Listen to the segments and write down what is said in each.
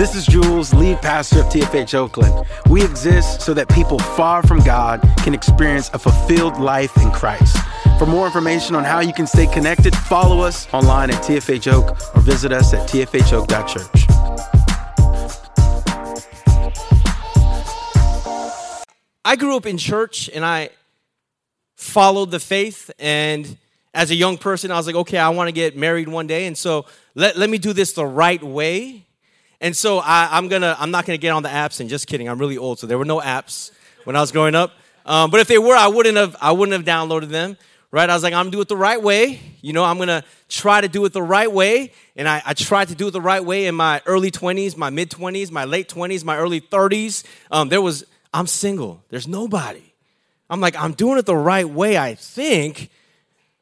This is Jules, lead pastor of TFH Oakland. We exist so that people far from God can experience a fulfilled life in Christ. For more information on how you can stay connected, follow us online at TFH Oak or visit us at tfhoak.church. I grew up in church and I followed the faith. And as a young person, I was like, okay, I want to get married one day. And so let, let me do this the right way. And so I, am gonna, I'm not gonna get on the apps. And just kidding, I'm really old, so there were no apps when I was growing up. Um, but if they were, I wouldn't have, I wouldn't have downloaded them. Right? I was like, I'm gonna do it the right way. You know, I'm gonna try to do it the right way. And I, I tried to do it the right way in my early 20s, my mid 20s, my late 20s, my early 30s. Um, there was, I'm single. There's nobody. I'm like, I'm doing it the right way, I think,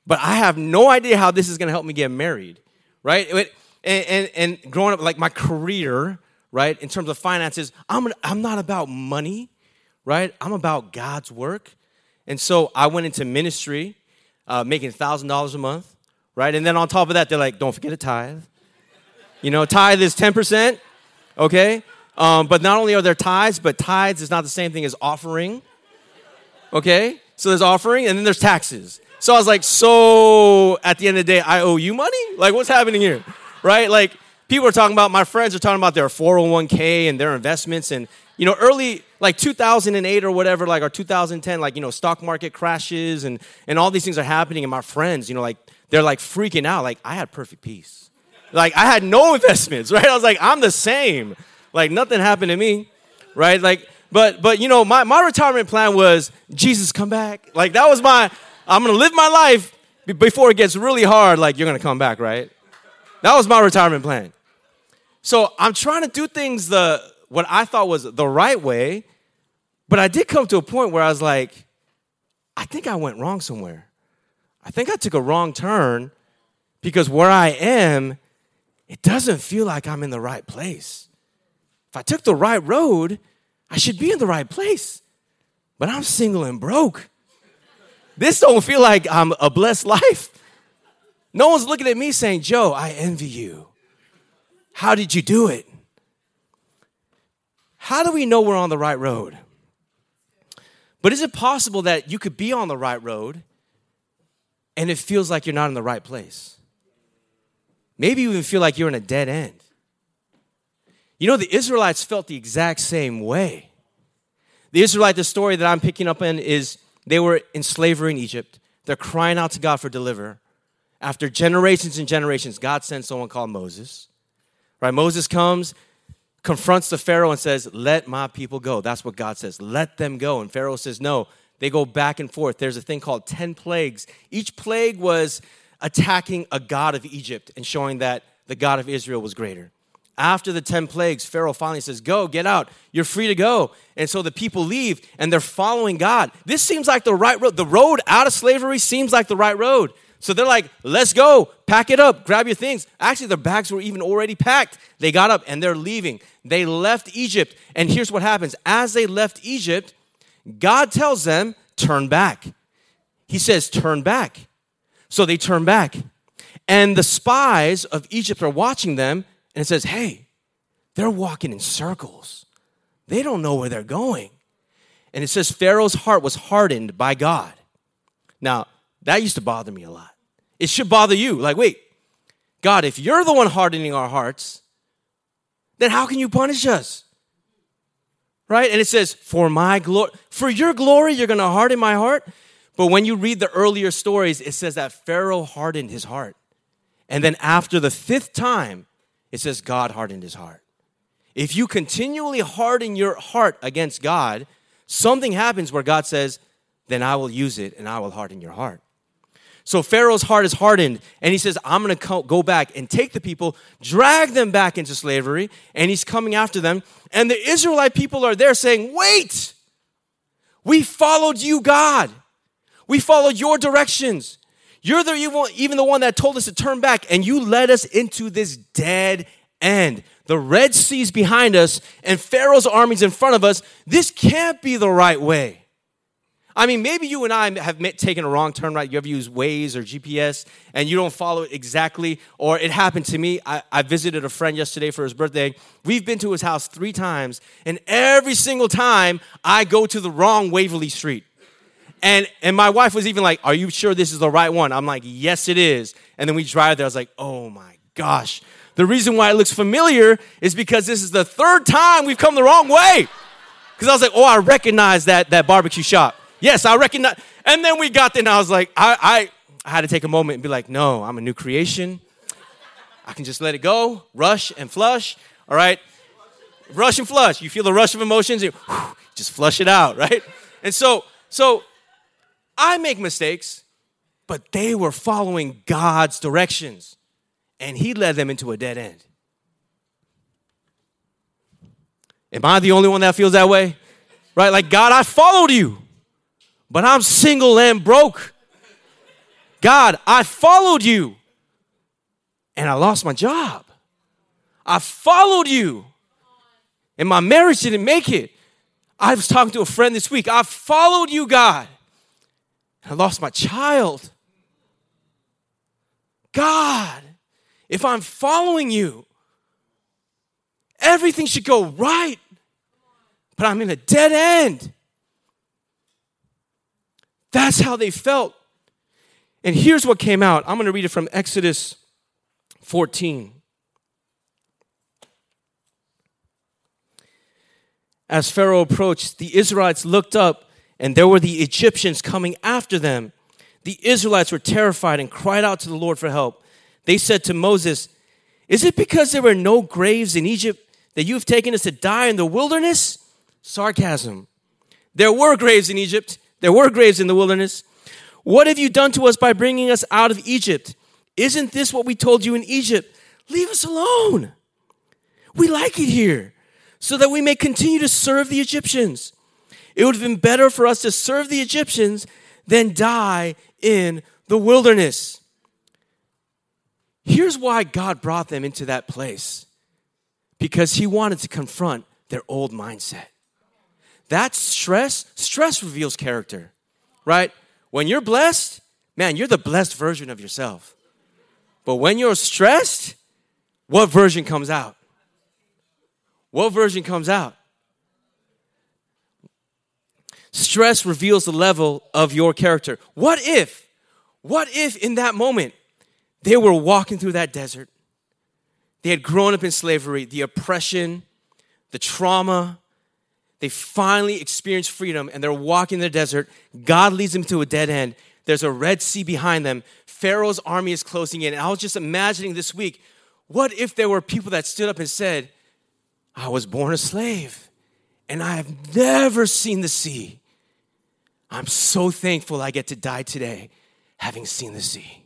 but I have no idea how this is gonna help me get married. Right? It, and, and, and growing up, like my career, right, in terms of finances, I'm, I'm not about money, right? I'm about God's work. And so I went into ministry, uh, making $1,000 a month, right? And then on top of that, they're like, don't forget a tithe. You know, tithe is 10%, okay? Um, but not only are there tithes, but tithes is not the same thing as offering, okay? So there's offering and then there's taxes. So I was like, so at the end of the day, I owe you money? Like, what's happening here? Right? Like people are talking about, my friends are talking about their 401k and their investments. And, you know, early, like 2008 or whatever, like or 2010, like, you know, stock market crashes and, and all these things are happening. And my friends, you know, like, they're like freaking out. Like, I had perfect peace. Like, I had no investments, right? I was like, I'm the same. Like, nothing happened to me, right? Like, but, but, you know, my, my retirement plan was Jesus, come back. Like, that was my, I'm gonna live my life before it gets really hard. Like, you're gonna come back, right? That was my retirement plan. So I'm trying to do things the what I thought was the right way, but I did come to a point where I was like, I think I went wrong somewhere. I think I took a wrong turn because where I am, it doesn't feel like I'm in the right place. If I took the right road, I should be in the right place. But I'm single and broke. This don't feel like I'm a blessed life. No one's looking at me saying, Joe, I envy you. How did you do it? How do we know we're on the right road? But is it possible that you could be on the right road and it feels like you're not in the right place? Maybe you even feel like you're in a dead end. You know, the Israelites felt the exact same way. The Israelite, the story that I'm picking up in is they were in slavery in Egypt. They're crying out to God for deliver after generations and generations, God sends someone called Moses. Right? Moses comes, confronts the Pharaoh, and says, Let my people go. That's what God says. Let them go. And Pharaoh says, No. They go back and forth. There's a thing called 10 plagues. Each plague was attacking a god of Egypt and showing that the God of Israel was greater. After the 10 plagues, Pharaoh finally says, Go, get out. You're free to go. And so the people leave and they're following God. This seems like the right road. The road out of slavery seems like the right road. So they're like, let's go, pack it up, grab your things. Actually, their bags were even already packed. They got up and they're leaving. They left Egypt. And here's what happens as they left Egypt, God tells them, turn back. He says, turn back. So they turn back. And the spies of Egypt are watching them, and it says, hey, they're walking in circles. They don't know where they're going. And it says, Pharaoh's heart was hardened by God. Now, that used to bother me a lot. It should bother you. Like, wait, God, if you're the one hardening our hearts, then how can you punish us? Right? And it says, for my glory, for your glory, you're going to harden my heart. But when you read the earlier stories, it says that Pharaoh hardened his heart. And then after the fifth time, it says God hardened his heart. If you continually harden your heart against God, something happens where God says, then I will use it and I will harden your heart. So Pharaoh's heart is hardened, and he says, I'm going to go back and take the people, drag them back into slavery, and he's coming after them. And the Israelite people are there saying, Wait, we followed you, God. We followed your directions. You're the even the one that told us to turn back, and you led us into this dead end. The Red Sea's behind us, and Pharaoh's army's in front of us. This can't be the right way. I mean, maybe you and I have taken a wrong turn, right? You ever use Waze or GPS and you don't follow it exactly, or it happened to me. I, I visited a friend yesterday for his birthday. We've been to his house three times, and every single time I go to the wrong Waverly Street. And, and my wife was even like, Are you sure this is the right one? I'm like, Yes, it is. And then we drive there. I was like, Oh my gosh. The reason why it looks familiar is because this is the third time we've come the wrong way. Because I was like, Oh, I recognize that, that barbecue shop. Yes, I recognize. And then we got there, and I was like, I, I, I had to take a moment and be like, no, I'm a new creation. I can just let it go, rush and flush. All right, rush and flush. You feel the rush of emotions, you whew, just flush it out, right? And so, so I make mistakes, but they were following God's directions, and He led them into a dead end. Am I the only one that feels that way? Right? Like, God, I followed you but I'm single and broke. God, I followed you and I lost my job. I followed you and my marriage didn't make it. I was talking to a friend this week. I followed you, God. and I lost my child. God, if I'm following you, everything should go right. But I'm in a dead end. That's how they felt. And here's what came out. I'm going to read it from Exodus 14. As Pharaoh approached, the Israelites looked up, and there were the Egyptians coming after them. The Israelites were terrified and cried out to the Lord for help. They said to Moses, Is it because there were no graves in Egypt that you have taken us to die in the wilderness? Sarcasm. There were graves in Egypt there were graves in the wilderness. What have you done to us by bringing us out of Egypt? Isn't this what we told you in Egypt? Leave us alone. We like it here so that we may continue to serve the Egyptians. It would have been better for us to serve the Egyptians than die in the wilderness. Here's why God brought them into that place because He wanted to confront their old mindset. That stress, stress reveals character, right? When you're blessed, man, you're the blessed version of yourself. But when you're stressed, what version comes out? What version comes out? Stress reveals the level of your character. What if, what if in that moment they were walking through that desert? They had grown up in slavery, the oppression, the trauma, they finally experience freedom and they're walking in the desert. God leads them to a dead end. There's a Red Sea behind them. Pharaoh's army is closing in. And I was just imagining this week what if there were people that stood up and said, I was born a slave and I have never seen the sea. I'm so thankful I get to die today having seen the sea.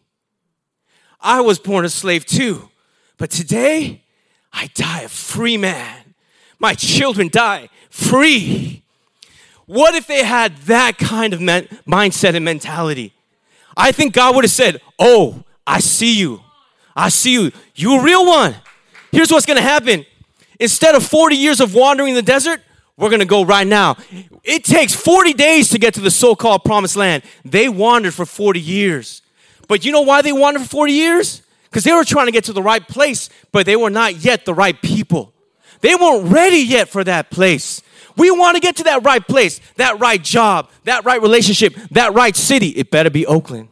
I was born a slave too, but today I die a free man. My children die free. What if they had that kind of men- mindset and mentality? I think God would have said, Oh, I see you. I see you. You a real one. Here's what's gonna happen. Instead of 40 years of wandering in the desert, we're gonna go right now. It takes 40 days to get to the so called promised land. They wandered for 40 years. But you know why they wandered for 40 years? Because they were trying to get to the right place, but they were not yet the right people. They weren't ready yet for that place. We want to get to that right place, that right job, that right relationship, that right city. It better be Oakland,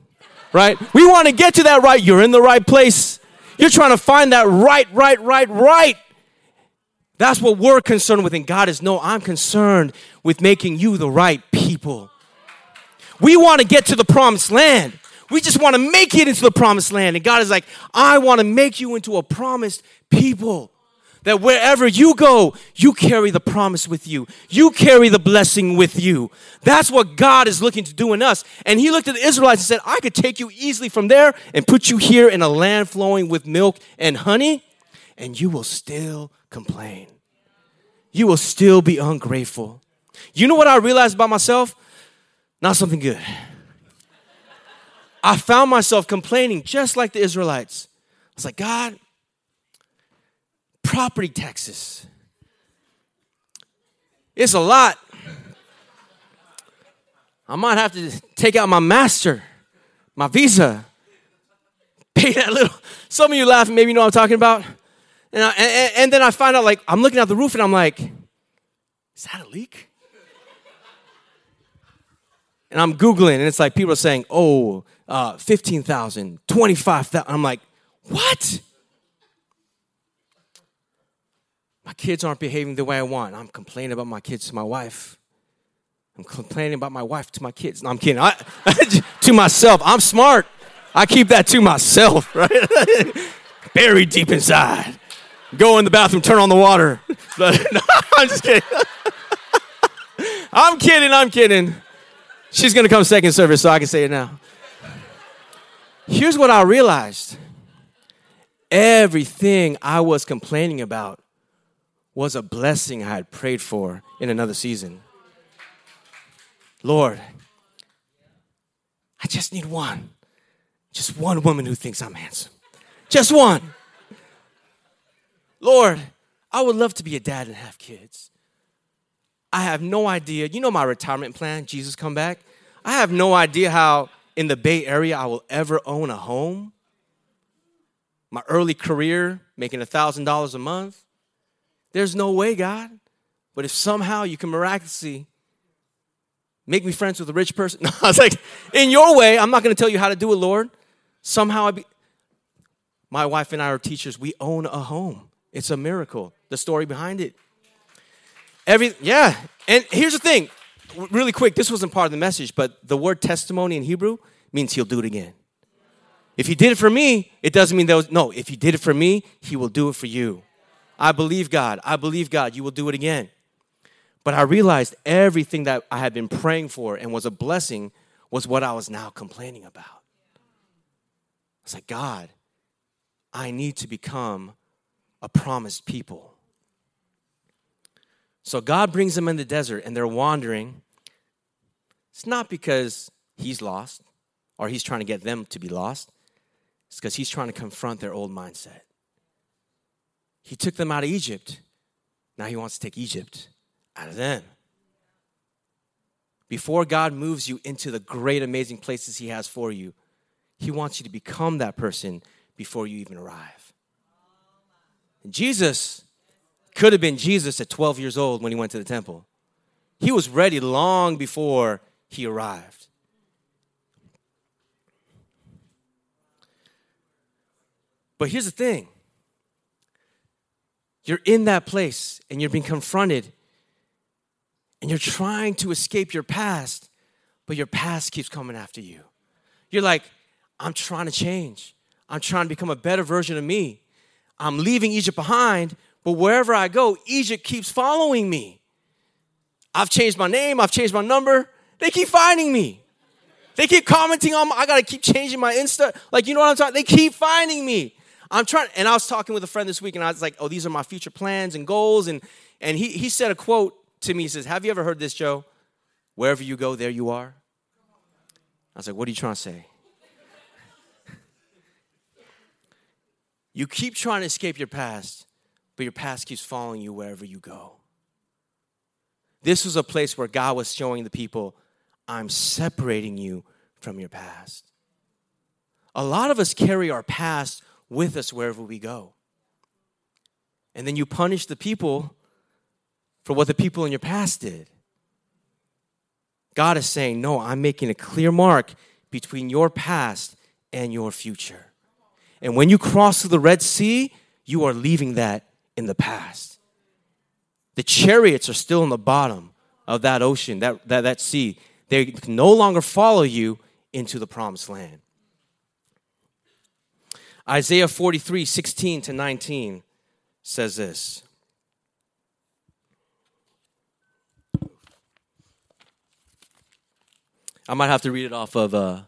right? We want to get to that right. You're in the right place. You're trying to find that right, right, right, right. That's what we're concerned with. And God is, no, I'm concerned with making you the right people. We want to get to the promised land. We just want to make it into the promised land. And God is like, I want to make you into a promised people. That wherever you go, you carry the promise with you. You carry the blessing with you. That's what God is looking to do in us. And He looked at the Israelites and said, I could take you easily from there and put you here in a land flowing with milk and honey, and you will still complain. You will still be ungrateful. You know what I realized about myself? Not something good. I found myself complaining just like the Israelites. I was like, God, property taxes. It's a lot. I might have to take out my master, my visa, pay that little. Some of you laughing, maybe you know what I'm talking about. And, I, and, and then I find out, like, I'm looking at the roof and I'm like, is that a leak? And I'm Googling and it's like people are saying, oh, uh, 15,000, 25,000. I'm like, what? My kids aren't behaving the way I want. I'm complaining about my kids to my wife. I'm complaining about my wife to my kids. No, I'm kidding. I, to myself. I'm smart. I keep that to myself, right? Buried deep inside. Go in the bathroom, turn on the water. no, I'm just kidding. I'm kidding, I'm kidding. She's gonna come second service, so I can say it now. Here's what I realized everything I was complaining about was a blessing I had prayed for in another season. Lord, I just need one. Just one woman who thinks I'm handsome. Just one. Lord, I would love to be a dad and have kids. I have no idea. You know my retirement plan, Jesus come back? I have no idea how in the Bay Area I will ever own a home. My early career, making a $1,000 a month. There's no way, God. But if somehow you can miraculously make me friends with a rich person, no, I was like, in your way, I'm not going to tell you how to do it, Lord. Somehow I be. My wife and I are teachers. We own a home. It's a miracle. The story behind it. Every yeah, and here's the thing, really quick. This wasn't part of the message, but the word testimony in Hebrew means He'll do it again. If He did it for me, it doesn't mean that was no. If He did it for me, He will do it for you. I believe God. I believe God. You will do it again. But I realized everything that I had been praying for and was a blessing was what I was now complaining about. I was like, God, I need to become a promised people. So God brings them in the desert and they're wandering. It's not because he's lost or he's trying to get them to be lost, it's because he's trying to confront their old mindset. He took them out of Egypt. Now he wants to take Egypt out of them. Before God moves you into the great, amazing places he has for you, he wants you to become that person before you even arrive. Jesus could have been Jesus at 12 years old when he went to the temple. He was ready long before he arrived. But here's the thing you're in that place and you're being confronted and you're trying to escape your past, but your past keeps coming after you. You're like, I'm trying to change, I'm trying to become a better version of me. I'm leaving Egypt behind, but wherever I go, Egypt keeps following me. I've changed my name, I've changed my number. They keep finding me. They keep commenting on my, I gotta keep changing my Insta. Like, you know what I'm talking? They keep finding me. I'm trying, and I was talking with a friend this week, and I was like, oh, these are my future plans and goals. And and he he said a quote to me. He says, Have you ever heard this, Joe? Wherever you go, there you are. I was like, What are you trying to say? You keep trying to escape your past, but your past keeps following you wherever you go. This was a place where God was showing the people, I'm separating you from your past. A lot of us carry our past with us wherever we go. And then you punish the people for what the people in your past did. God is saying, No, I'm making a clear mark between your past and your future. And when you cross through the Red Sea, you are leaving that in the past. The chariots are still in the bottom of that ocean, that, that, that sea. They no longer follow you into the promised land. Isaiah 43, 16 to 19 says this. I might have to read it off of uh,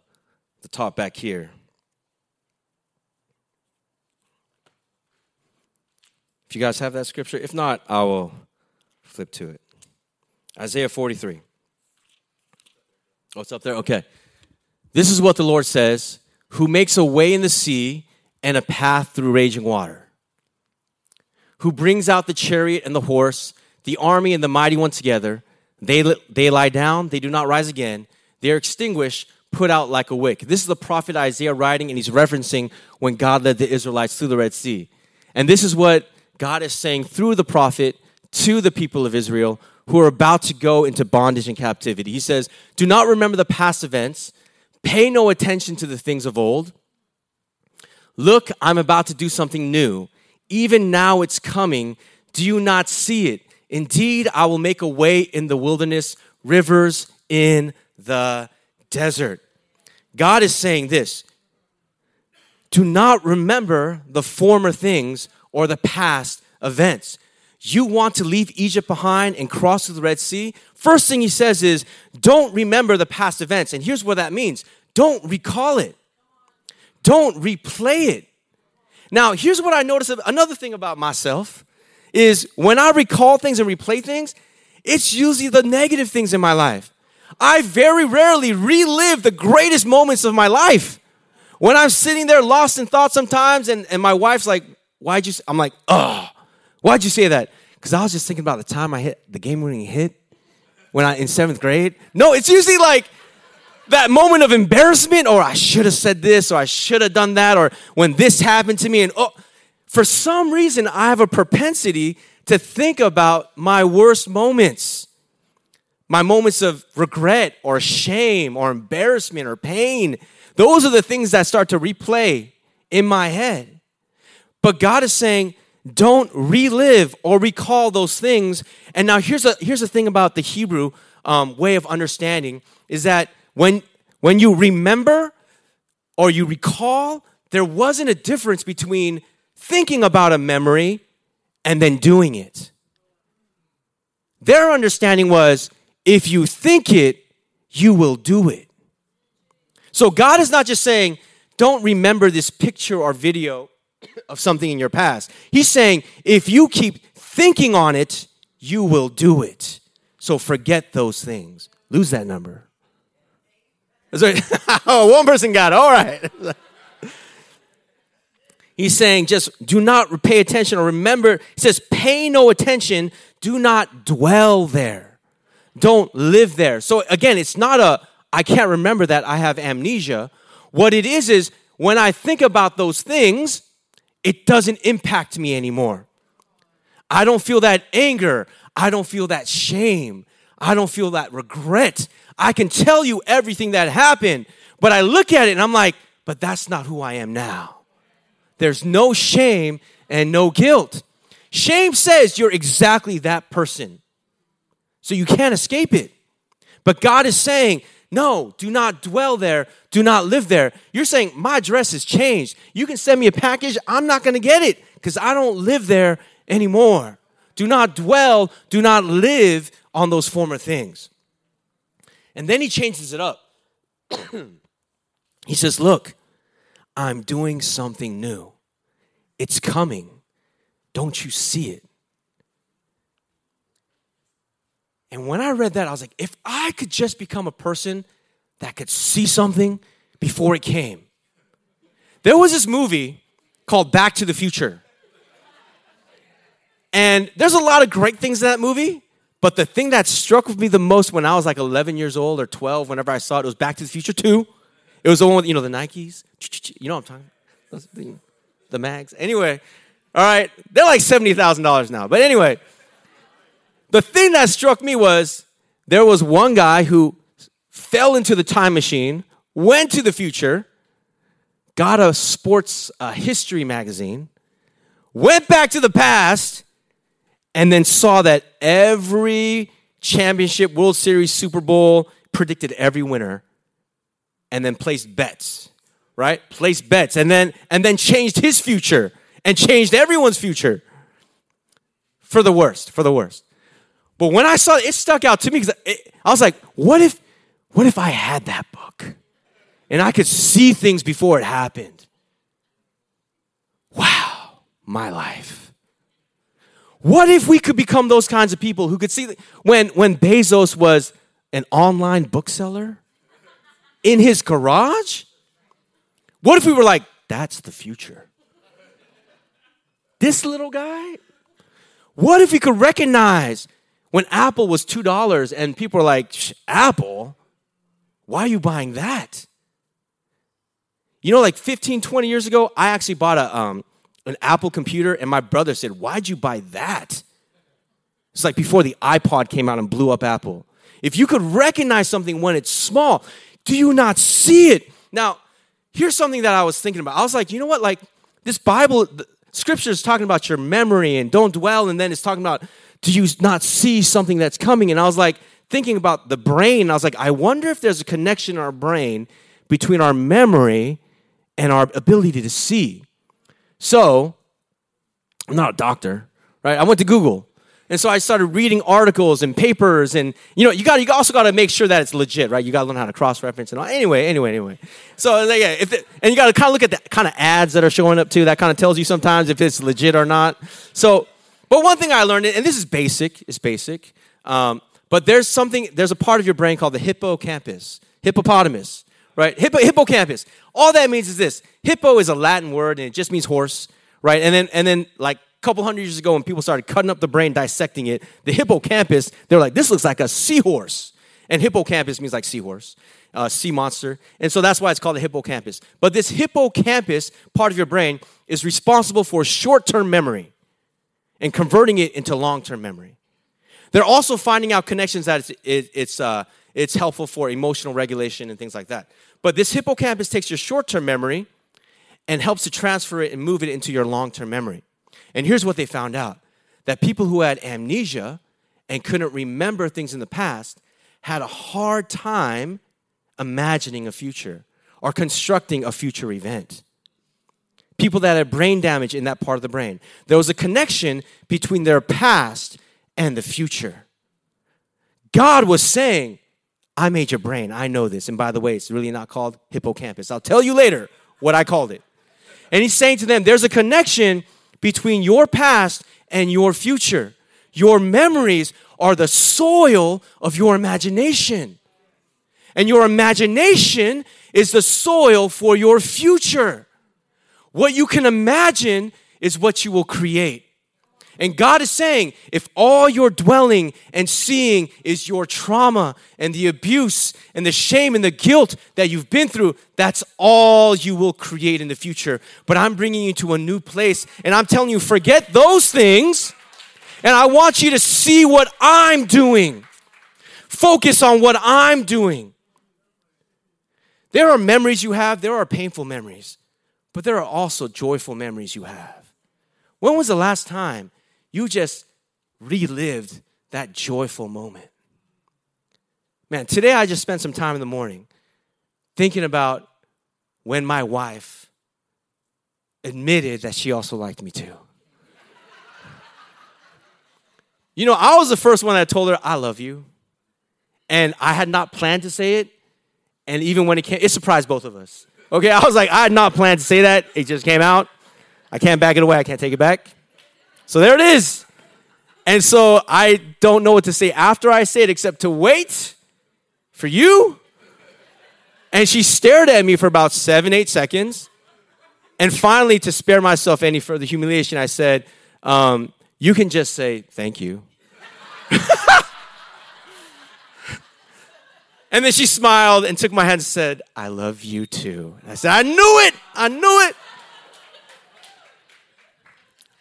the top back here. If you guys have that scripture, if not, I will flip to it. Isaiah 43. Oh, up there? Okay. This is what the Lord says Who makes a way in the sea and a path through raging water, who brings out the chariot and the horse, the army and the mighty one together. They, they lie down, they do not rise again. they are extinguished, put out like a wick. This is the prophet Isaiah writing, and he's referencing when God led the Israelites through the Red Sea. And this is what God is saying through the prophet to the people of Israel who are about to go into bondage and captivity. He says, Do not remember the past events, pay no attention to the things of old. Look, I'm about to do something new. Even now it's coming. Do you not see it? Indeed, I will make a way in the wilderness, rivers in the desert. God is saying this do not remember the former things or the past events. You want to leave Egypt behind and cross through the Red Sea? First thing he says is, don't remember the past events. And here's what that means don't recall it, don't replay it. Now, here's what I notice another thing about myself is when I recall things and replay things, it's usually the negative things in my life. I very rarely relive the greatest moments of my life. When I'm sitting there lost in thought sometimes, and, and my wife's like, Why'd you? I'm like, Oh, why'd you say that? Because I was just thinking about the time I hit the game winning hit when I in seventh grade. No, it's usually like that moment of embarrassment, or I should have said this, or I should have done that, or when this happened to me, and oh, for some reason, I have a propensity to think about my worst moments, my moments of regret or shame or embarrassment or pain. Those are the things that start to replay in my head. But God is saying, don't relive or recall those things. And now here's a here's the thing about the Hebrew um, way of understanding is that when when you remember or you recall, there wasn't a difference between thinking about a memory and then doing it. Their understanding was if you think it, you will do it. So God is not just saying, don't remember this picture or video of something in your past. He's saying, if you keep thinking on it, you will do it. So forget those things. Lose that number. oh, one person got it. All right. He's saying just do not pay attention or remember. He says, pay no attention, do not dwell there. Don't live there. So again, it's not a, I can't remember that, I have amnesia. What it is is when I think about those things, it doesn't impact me anymore. I don't feel that anger. I don't feel that shame. I don't feel that regret. I can tell you everything that happened, but I look at it and I'm like, but that's not who I am now. There's no shame and no guilt. Shame says you're exactly that person. So you can't escape it. But God is saying, no, do not dwell there. Do not live there. You're saying, my address has changed. You can send me a package. I'm not going to get it because I don't live there anymore. Do not dwell. Do not live on those former things. And then he changes it up. he says, look, I'm doing something new. It's coming. Don't you see it? And when I read that, I was like, if I could just become a person that could see something before it came. There was this movie called Back to the Future. And there's a lot of great things in that movie, but the thing that struck with me the most when I was like 11 years old or 12, whenever I saw it, it was Back to the Future 2. It was the one with, you know, the Nikes. You know what I'm talking about? The mags. Anyway, all right, they're like $70,000 now. But anyway, the thing that struck me was there was one guy who fell into the time machine, went to the future, got a sports uh, history magazine, went back to the past, and then saw that every championship, World Series, Super Bowl predicted every winner and then placed bets, right? Placed bets and then and then changed his future and changed everyone's future for the worst, for the worst. But when I saw it, it stuck out to me because I was like, what if what if I had that book and I could see things before it happened? Wow, my life. What if we could become those kinds of people who could see when when Bezos was an online bookseller? in his garage? What if we were like, that's the future? This little guy? What if we could recognize when Apple was $2 and people were like, Apple? Why are you buying that? You know, like 15, 20 years ago, I actually bought a, um, an Apple computer, and my brother said, Why'd you buy that? It's like before the iPod came out and blew up Apple. If you could recognize something when it's small, do you not see it? Now, here's something that I was thinking about. I was like, you know what? Like, this Bible, scripture is talking about your memory and don't dwell, and then it's talking about, do you not see something that's coming? And I was like, thinking about the brain. I was like, I wonder if there's a connection in our brain between our memory and our ability to see. So, I'm not a doctor, right? I went to Google. And so I started reading articles and papers, and you know, you got you also got to make sure that it's legit, right? You got to learn how to cross reference and all. Anyway, anyway, anyway. So yeah, if it, and you got to kind of look at the kind of ads that are showing up too. That kind of tells you sometimes if it's legit or not. So, but one thing I learned, and this is basic, it's basic, um, but there's something, there's a part of your brain called the hippocampus, hippopotamus right? Hippo, hippocampus. All that means is this: hippo is a Latin word, and it just means horse, right? And then, and then, like a couple hundred years ago, when people started cutting up the brain, dissecting it, the hippocampus, they're like, this looks like a seahorse, and hippocampus means like seahorse. Uh, sea monster. And so that's why it's called the hippocampus. But this hippocampus part of your brain is responsible for short term memory and converting it into long term memory. They're also finding out connections that it's, it, it's, uh, it's helpful for emotional regulation and things like that. But this hippocampus takes your short term memory and helps to transfer it and move it into your long term memory. And here's what they found out that people who had amnesia and couldn't remember things in the past had a hard time imagining a future or constructing a future event. People that had brain damage in that part of the brain, there was a connection between their past and the future. God was saying, I made your brain. I know this. And by the way, it's really not called hippocampus. I'll tell you later what I called it. And he's saying to them, there's a connection between your past and your future. Your memories are the soil of your imagination. And your imagination is the soil for your future. What you can imagine is what you will create. And God is saying, if all you're dwelling and seeing is your trauma and the abuse and the shame and the guilt that you've been through, that's all you will create in the future. But I'm bringing you to a new place, and I'm telling you, forget those things, and I want you to see what I'm doing. Focus on what I'm doing. There are memories you have, there are painful memories, but there are also joyful memories you have. When was the last time you just relived that joyful moment. Man, today I just spent some time in the morning thinking about when my wife admitted that she also liked me too. You know, I was the first one that told her, I love you. And I had not planned to say it. And even when it came, it surprised both of us. Okay, I was like, I had not planned to say that. It just came out. I can't back it away. I can't take it back. So there it is. And so I don't know what to say after I say it except to wait for you. And she stared at me for about seven, eight seconds. And finally, to spare myself any further humiliation, I said, um, You can just say thank you. and then she smiled and took my hand and said, I love you too. And I said, I knew it. I knew it.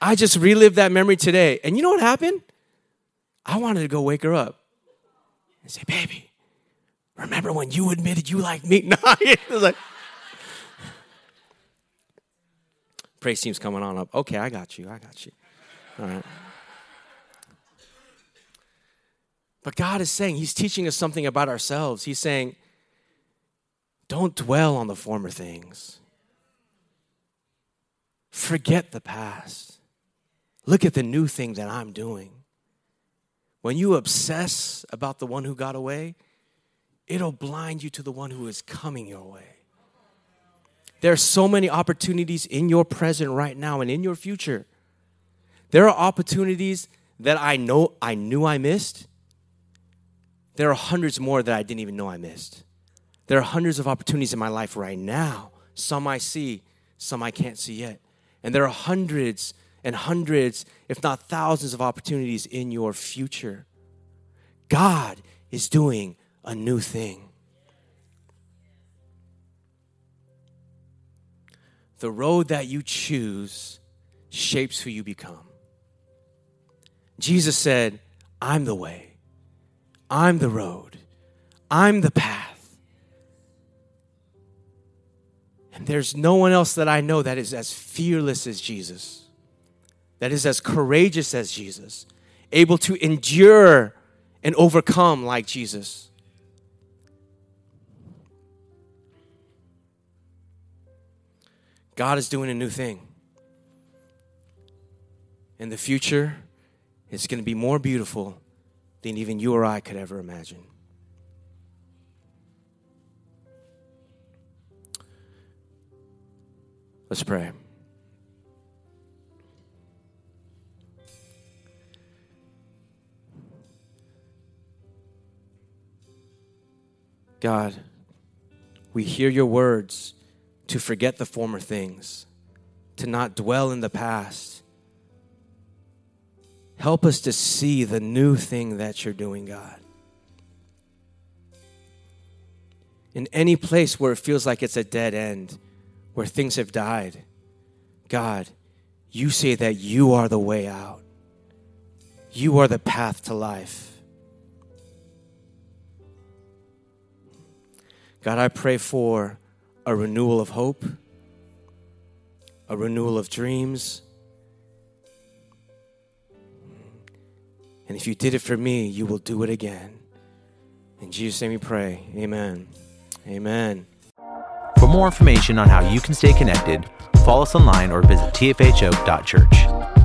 I just relived that memory today. And you know what happened? I wanted to go wake her up and say, baby, remember when you admitted you liked me? No, it was like, praise team's coming on up. Okay, I got you. I got you. All right. But God is saying, He's teaching us something about ourselves. He's saying, don't dwell on the former things. Forget the past. Look at the new thing that I'm doing. When you obsess about the one who got away, it'll blind you to the one who is coming your way. There are so many opportunities in your present right now and in your future. There are opportunities that I know I knew I missed. There are hundreds more that I didn't even know I missed. There are hundreds of opportunities in my life right now. Some I see, some I can't see yet. And there are hundreds and hundreds, if not thousands, of opportunities in your future. God is doing a new thing. The road that you choose shapes who you become. Jesus said, I'm the way, I'm the road, I'm the path. And there's no one else that I know that is as fearless as Jesus that is as courageous as Jesus, able to endure and overcome like Jesus. God is doing a new thing. In the future, it's going to be more beautiful than even you or I could ever imagine. Let's pray. God, we hear your words to forget the former things, to not dwell in the past. Help us to see the new thing that you're doing, God. In any place where it feels like it's a dead end, where things have died, God, you say that you are the way out. You are the path to life. God, I pray for a renewal of hope, a renewal of dreams. And if you did it for me, you will do it again. In Jesus' name we pray. Amen. Amen. For more information on how you can stay connected, follow us online or visit tfho.church.